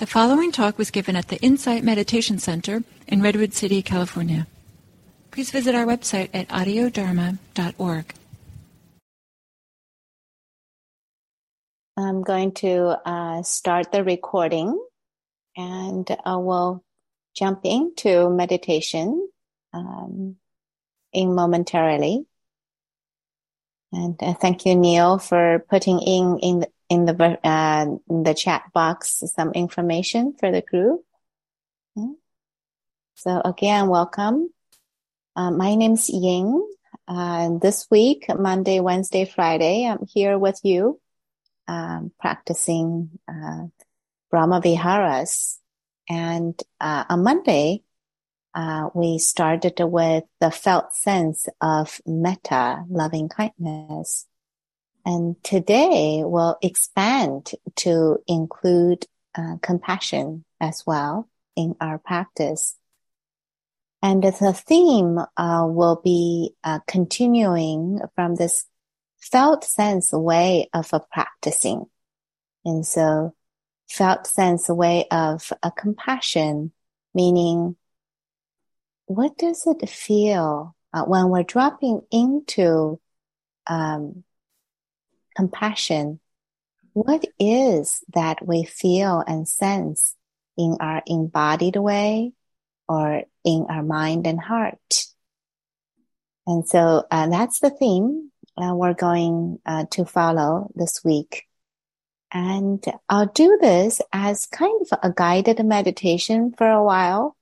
The following talk was given at the Insight Meditation Center in Redwood City, California. Please visit our website at audiodharma.org. I'm going to uh, start the recording and uh, we'll jump into meditation um, in momentarily. And uh, thank you, Neil, for putting in in in the uh, in the chat box some information for the group. So again, welcome. Uh, my name's Ying. Uh, this week, Monday, Wednesday, Friday, I'm here with you, um, practicing uh, Brahma Viharas. And uh, on Monday, uh, we started with the felt sense of metta, loving kindness. And today we'll expand to include uh, compassion as well in our practice. And the theme uh, will be uh, continuing from this felt sense way of practicing. And so felt sense way of a compassion, meaning what does it feel uh, when we're dropping into um, compassion? What is that we feel and sense in our embodied way or in our mind and heart? And so uh, that's the theme uh, we're going uh, to follow this week. And I'll do this as kind of a guided meditation for a while.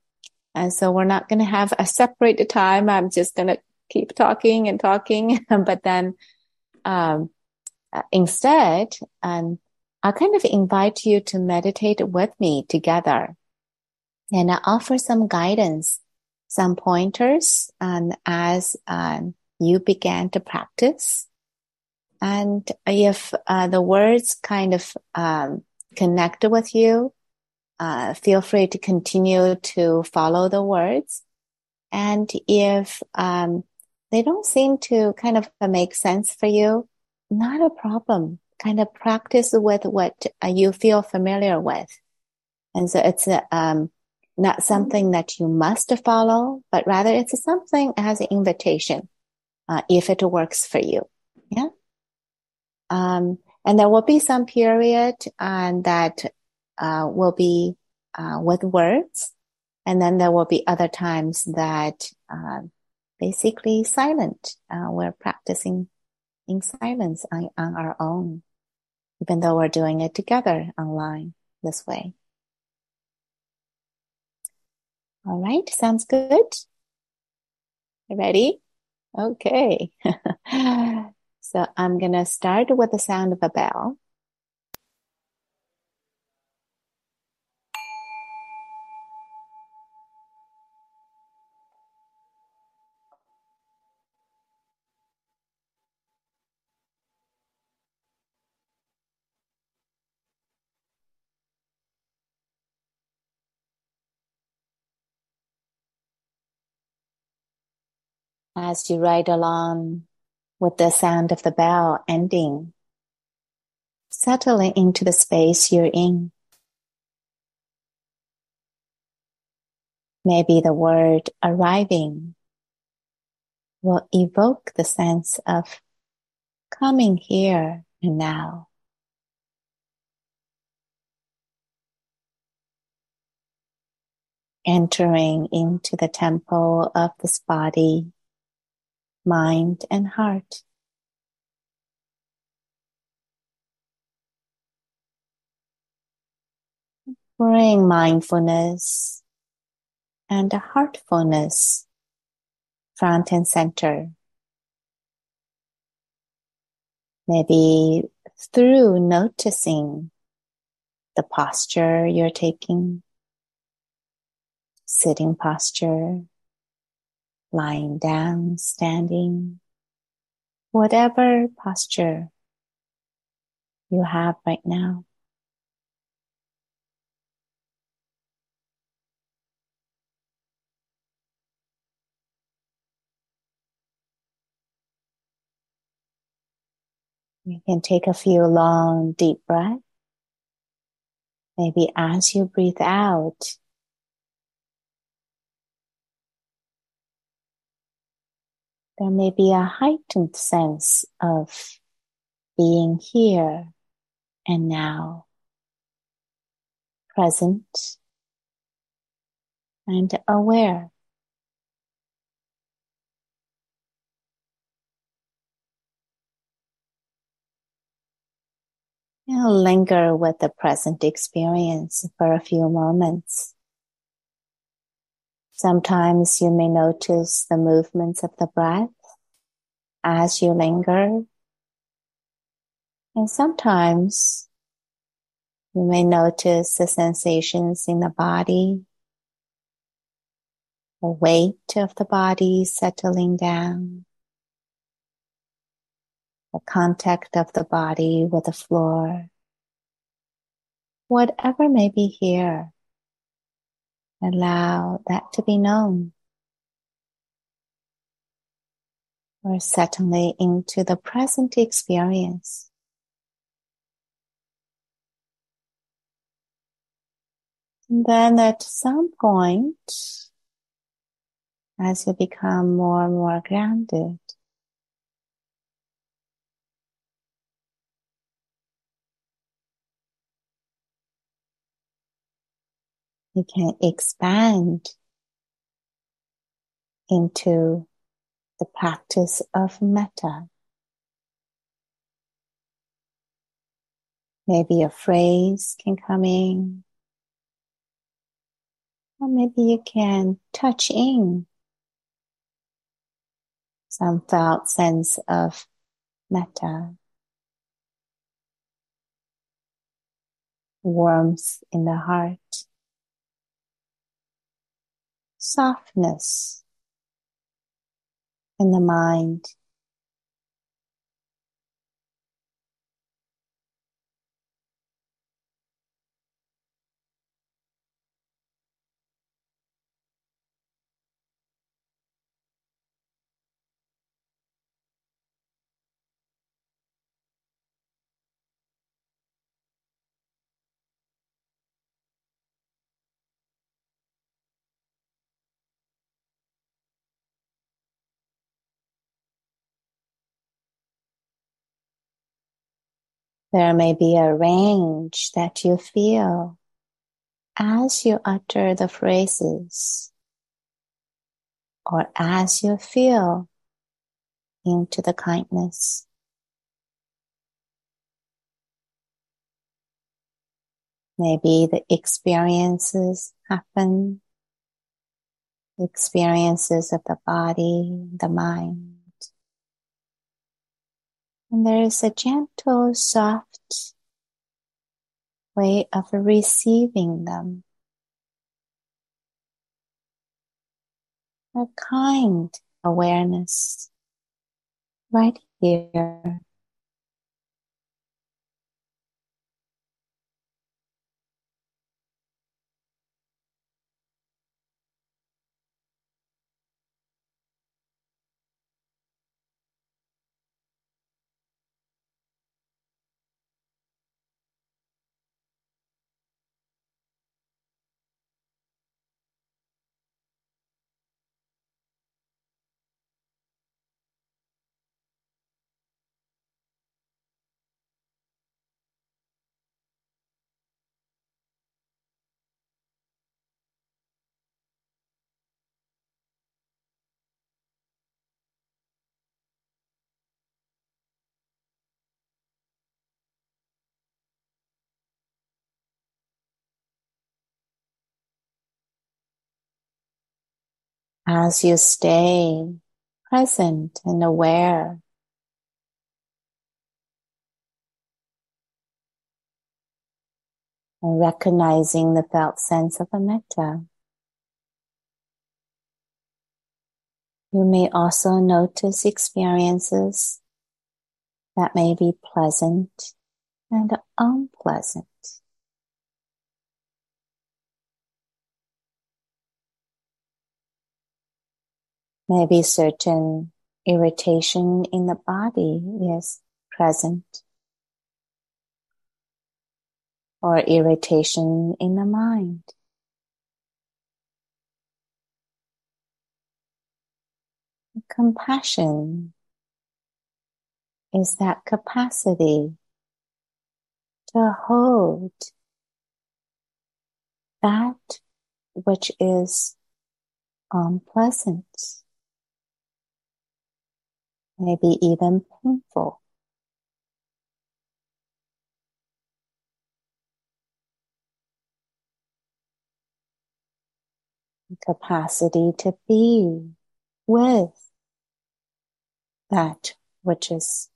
And so we're not going to have a separate time. I'm just going to keep talking and talking. but then, um, uh, instead, um, I'll kind of invite you to meditate with me together and I offer some guidance, some pointers, and as, um, you began to practice. And if uh, the words kind of um, connect with you, uh, feel free to continue to follow the words. And if um, they don't seem to kind of make sense for you, not a problem. Kind of practice with what uh, you feel familiar with. And so it's um, not something that you must follow, but rather it's something as an invitation, uh, if it works for you. Yeah. Um, and there will be some period uh, that uh, will be uh, with words, and then there will be other times that uh, basically silent. Uh, we're practicing in silence on, our own, even though we're doing it together online this way. All right, sounds good. Ready? Okay. So I'm going to start with the sound of a bell. As you ride along with the sound of the bell ending, settling into the space you're in. Maybe the word arriving will evoke the sense of coming here and now. Entering into the temple of this body mind, and heart. Bring mindfulness and heartfulness front and center. Maybe through noticing the posture you're taking, sitting posture, lying down, standing, whatever posture you have right now. You can take a few long, deep breaths Maybe as you breathe out, there may be a heightened sense of being here and now, present and aware. Now linger with the present experience for a few moments. Sometimes you may notice the movements of the breath as you linger. And sometimes you may notice the sensations in the body, the weight of the body settling down. The contact of the body with the floor, whatever may be here, allow that to be known. We're settling into the present experience. And then at some point, as you become more and more grounded, you can expand into the practice of metta. Maybe a phrase can come in, or maybe you can touch in some felt sense of metta, warmth in the heart softness in the mind. There may be a range that you feel as you utter the phrases or as you feel into the kindness. Maybe the experiences happen, experiences of the body, the mind. And there is a gentle, soft way of receiving them. A kind awareness right here as you stay present and aware. And recognizing the felt sense of a metta. You may also notice experiences that may be pleasant and unpleasant. Maybe certain irritation in the body is present. or irritation in the mind. Compassion is that capacity to hold that which is unpleasant, maybe even painful. Capacity to be with that which is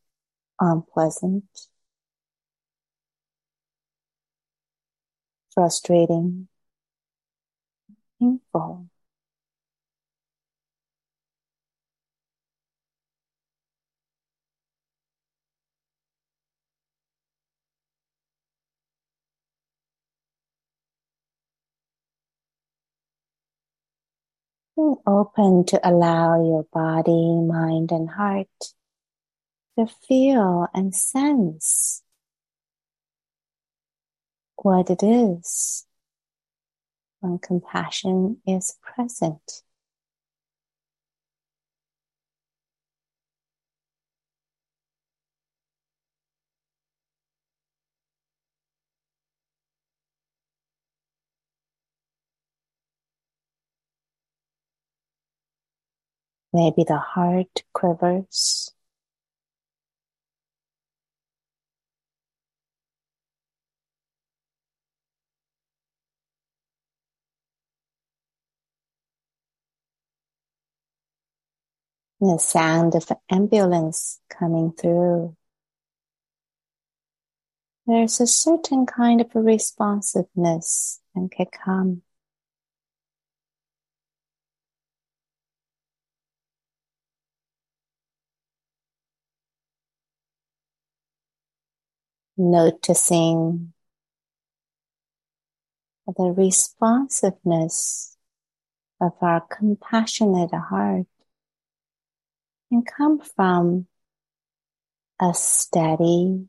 unpleasant, frustrating, painful. Open to allow your body, mind, and heart to feel and sense what it is when compassion is present. Maybe the heart quivers. The sound of an ambulance coming through. There's a certain kind of responsiveness and can come. Noticing the responsiveness of our compassionate heart and come from a steady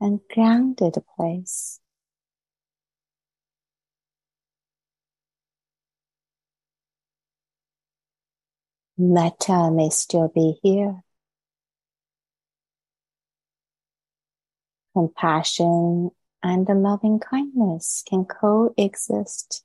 and grounded place. Metta may still be here. Compassion and the loving kindness can coexist.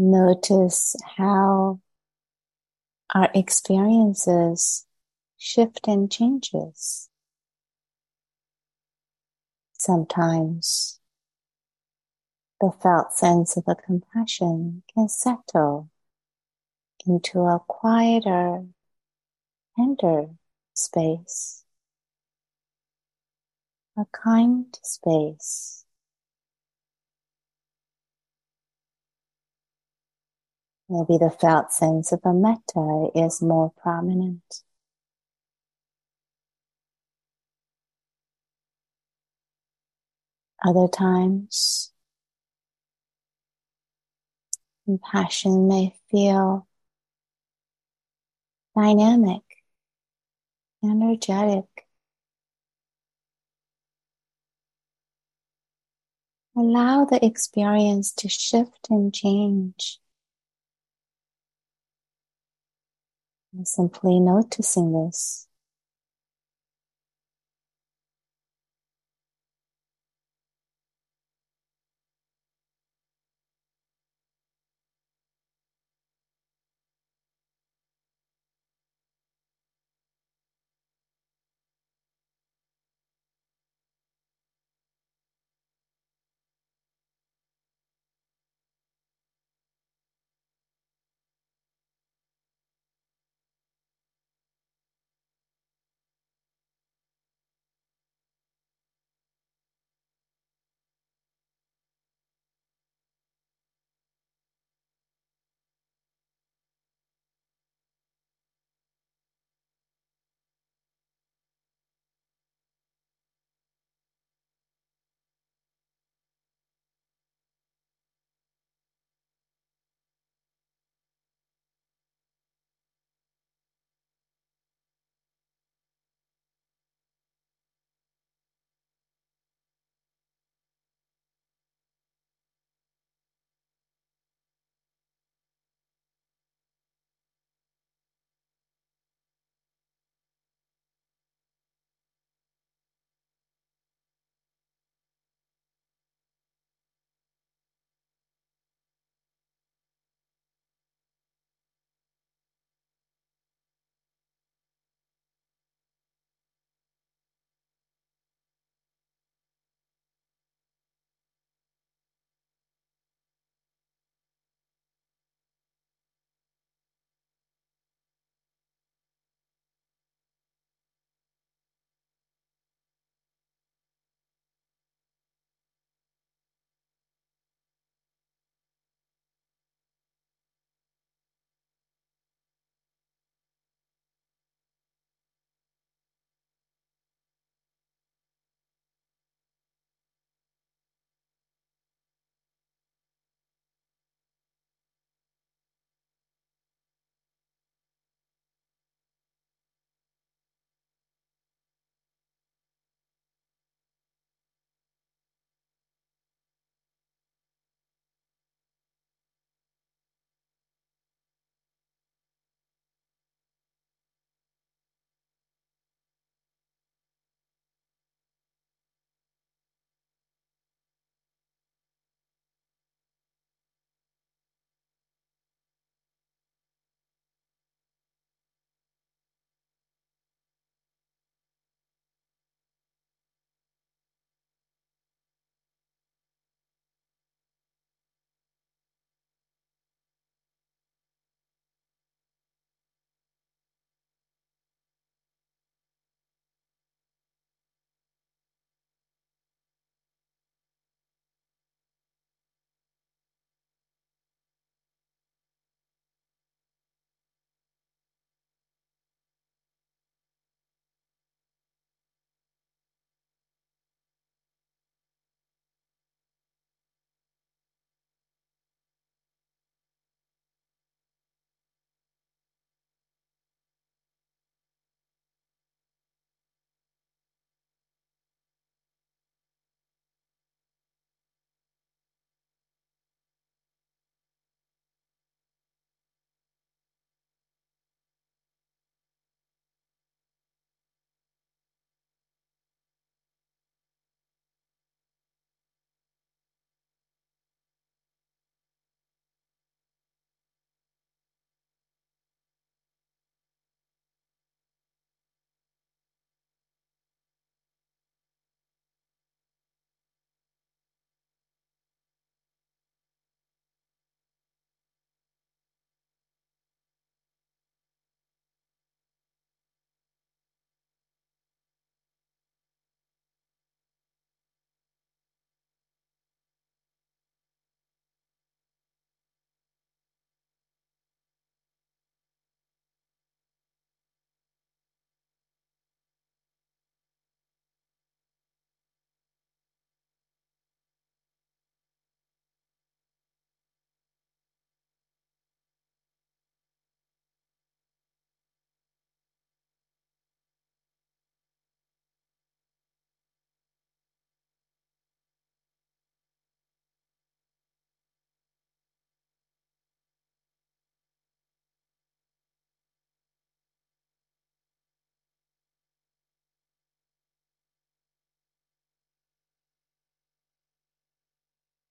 Notice how our experiences shift and changes. Sometimes the felt sense of a compassion can settle into a quieter, tender space, a kind space. Maybe the felt sense of a metta is more prominent. Other times, compassion may feel dynamic, energetic, Allow the experience to shift and change. Simply noticing this.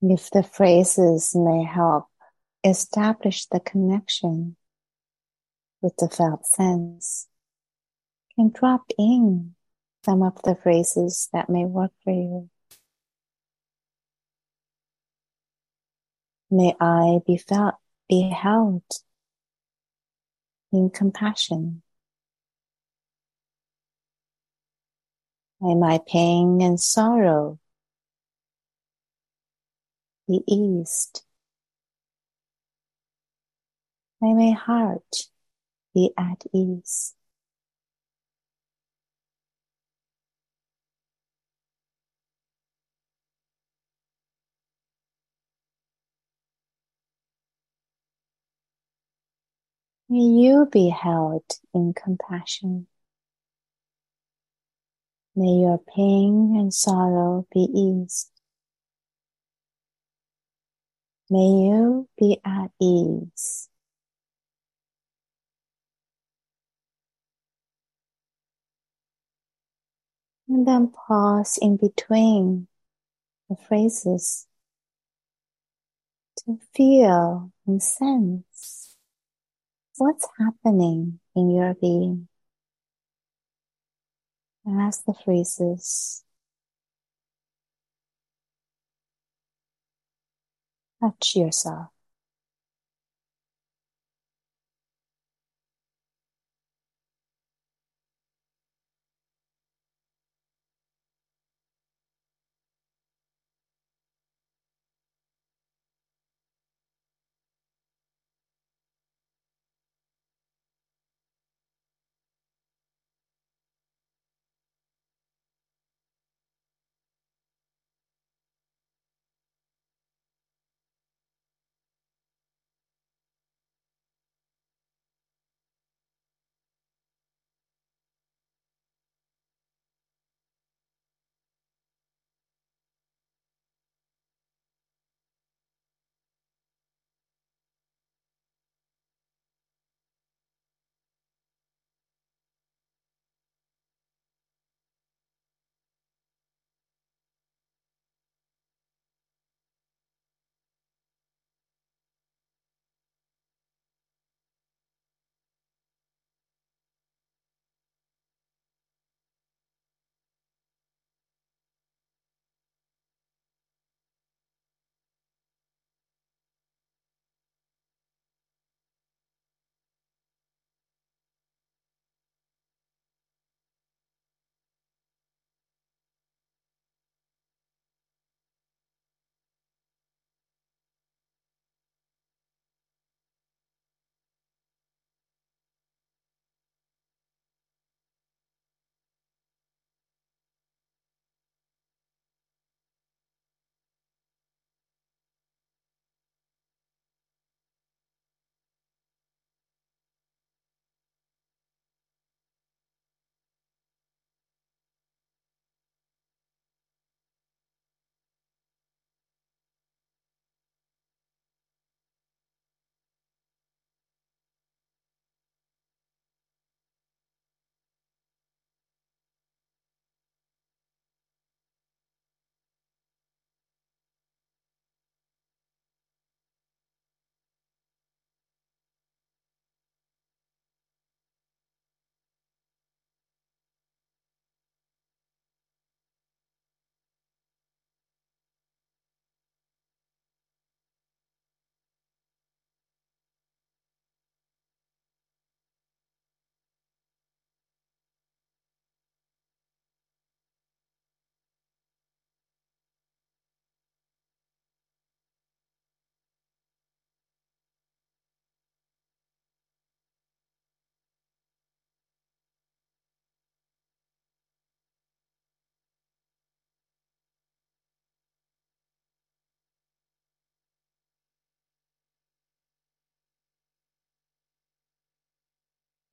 If the phrases may help establish the connection with the felt sense, can drop in some of the phrases that may work for you. May I be felt, be held in compassion. May my pain and sorrow be eased. May my heart be at ease. May you be held in compassion. May your pain and sorrow be eased. May you be at ease. And then pause in between the phrases to feel and sense what's happening in your being as the phrases touch yourself.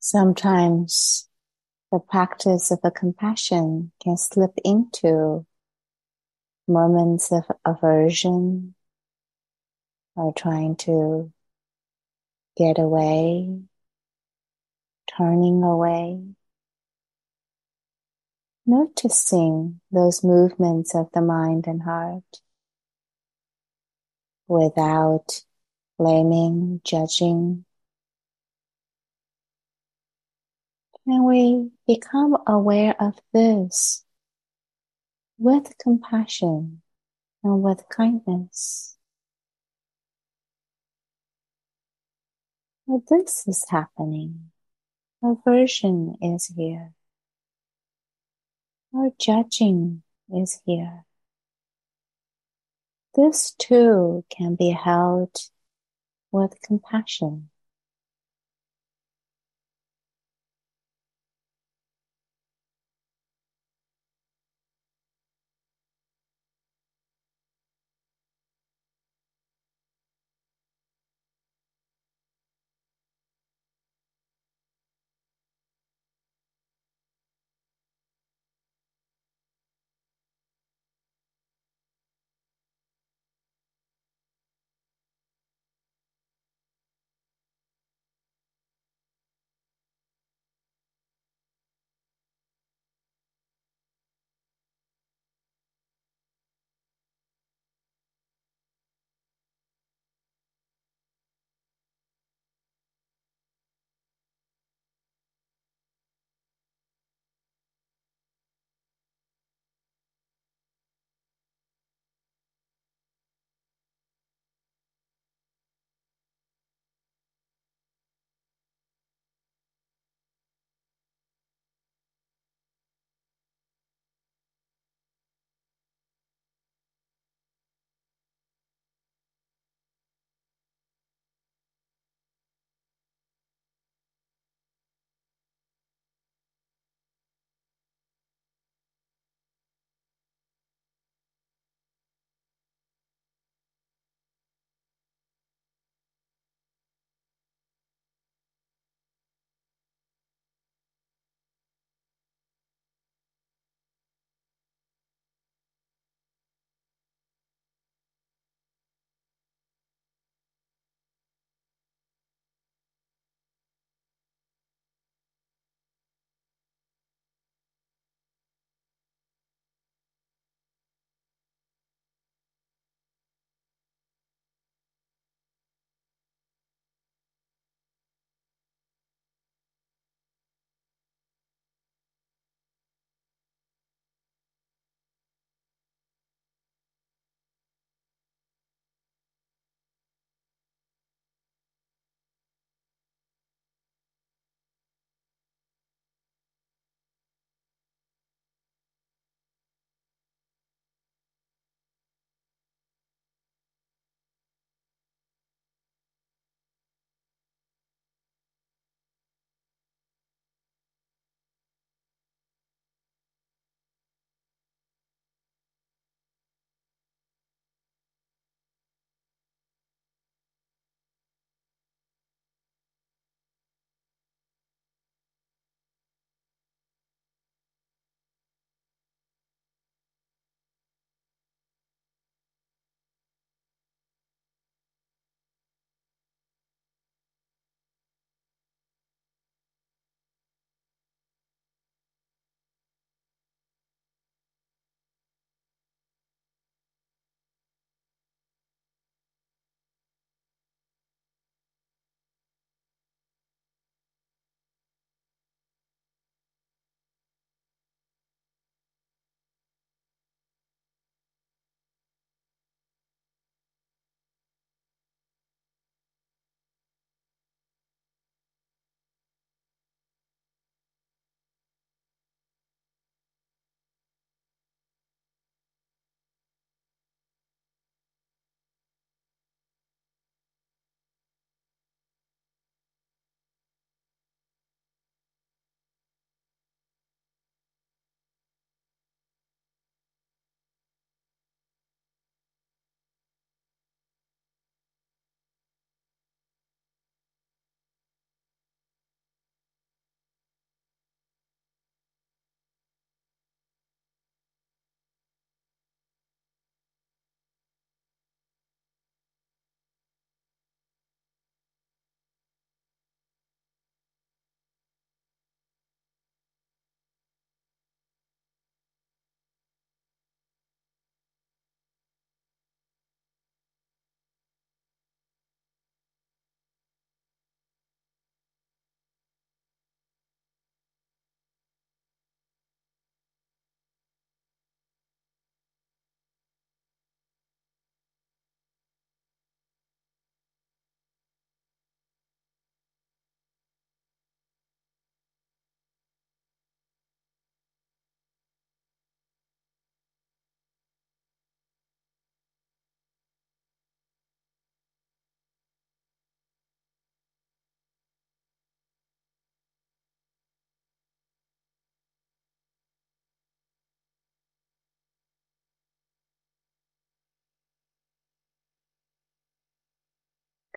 Sometimes the practice of a compassion can slip into moments of aversion or trying to get away, turning away. Noticing those movements of the mind and heart. without blaming, judging. Can we become aware of this with compassion and with kindness? Well, this is happening. Aversion is here. Our judging is here. This too can be held with compassion.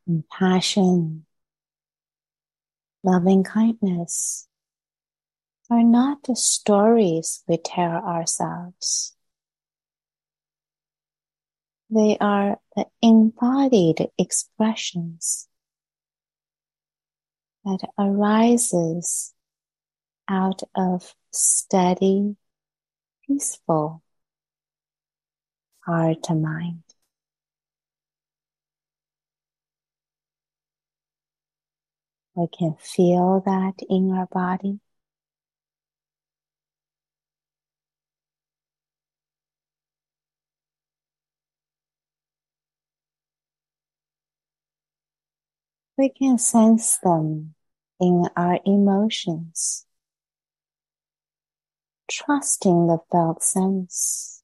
Compassion, loving kindness are not the stories we tell ourselves. They are the embodied expressions that arises out of steady, peaceful heart and mind. We can feel that in our body. We can sense them in our emotions, trusting the felt sense.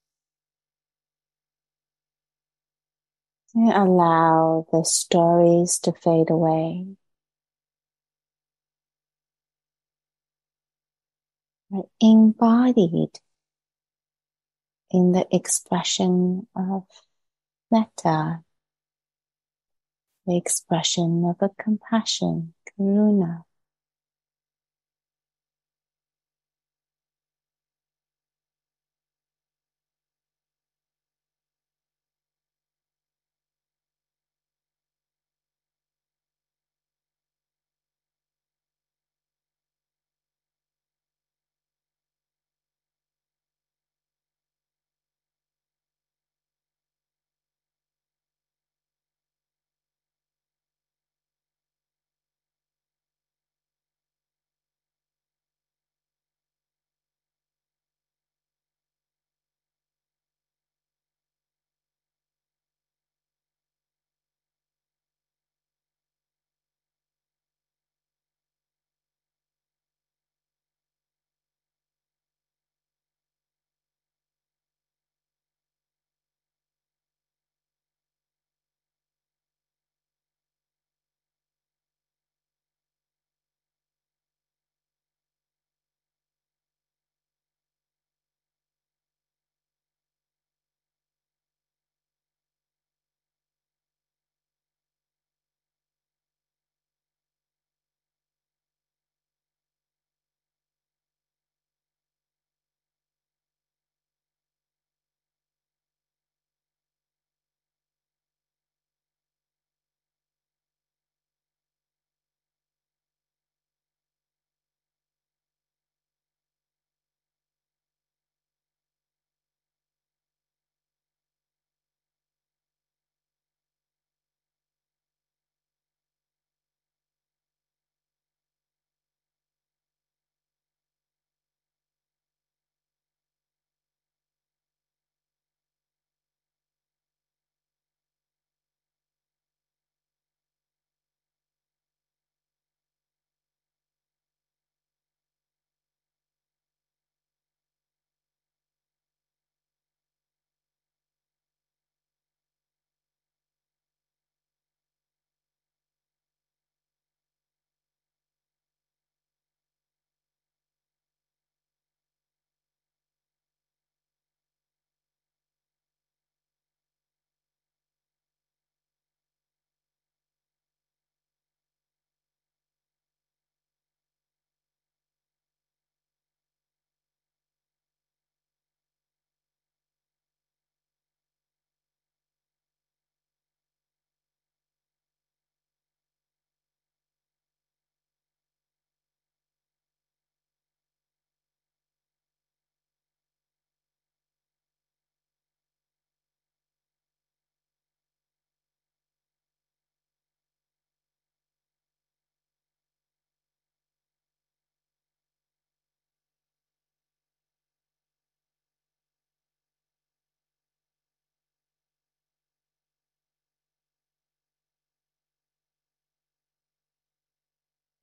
And allow the stories to fade away. Are embodied in the expression of metta the expression of a compassion, karuna.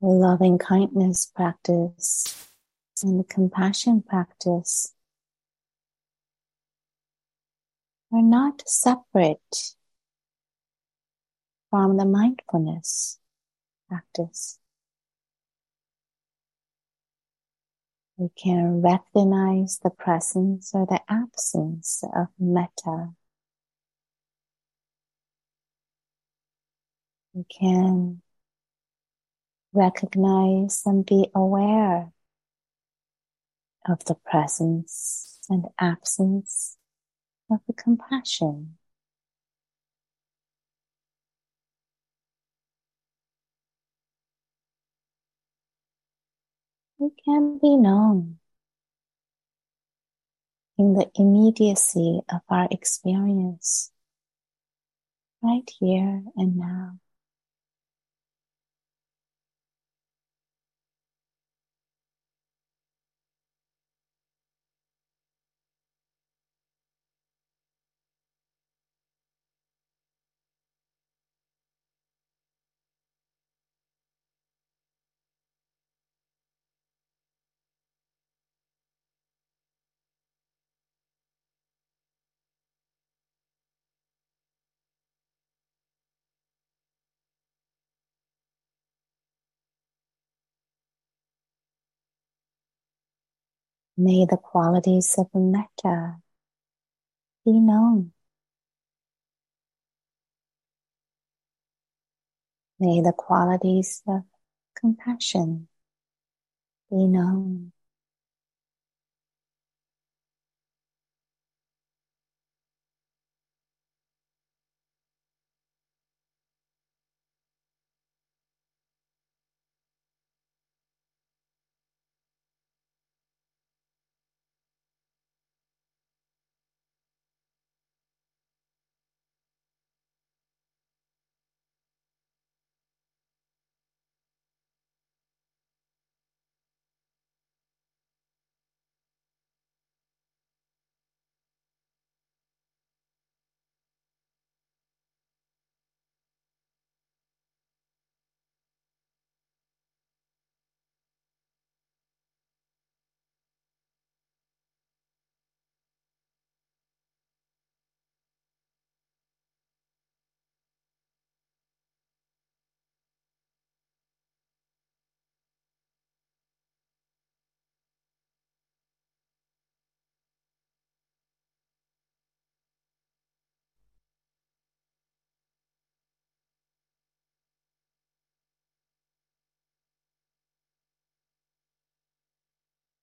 Loving kindness practice and the compassion practice are not separate from the mindfulness practice. We can recognize the presence or the absence of metta You can recognize and be aware of the presence and absence of the compassion. It can be known in the immediacy of our experience right here and now. May the qualities of metta be known. May the qualities of compassion be known.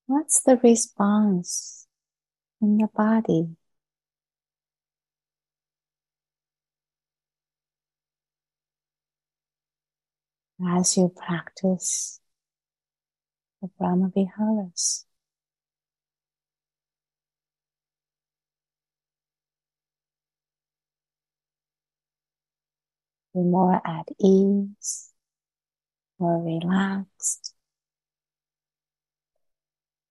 What's the response in the body? As you practice the Brahma Viharas. Be more at ease, more relaxed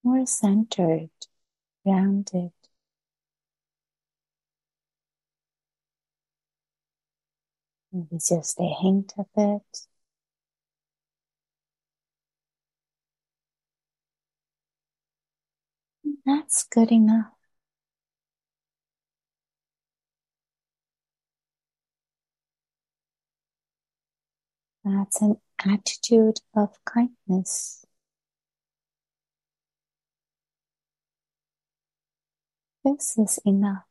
more centered, grounded. Maybe just a hint of it. That's good enough. That's an attitude of kindness. This is enough.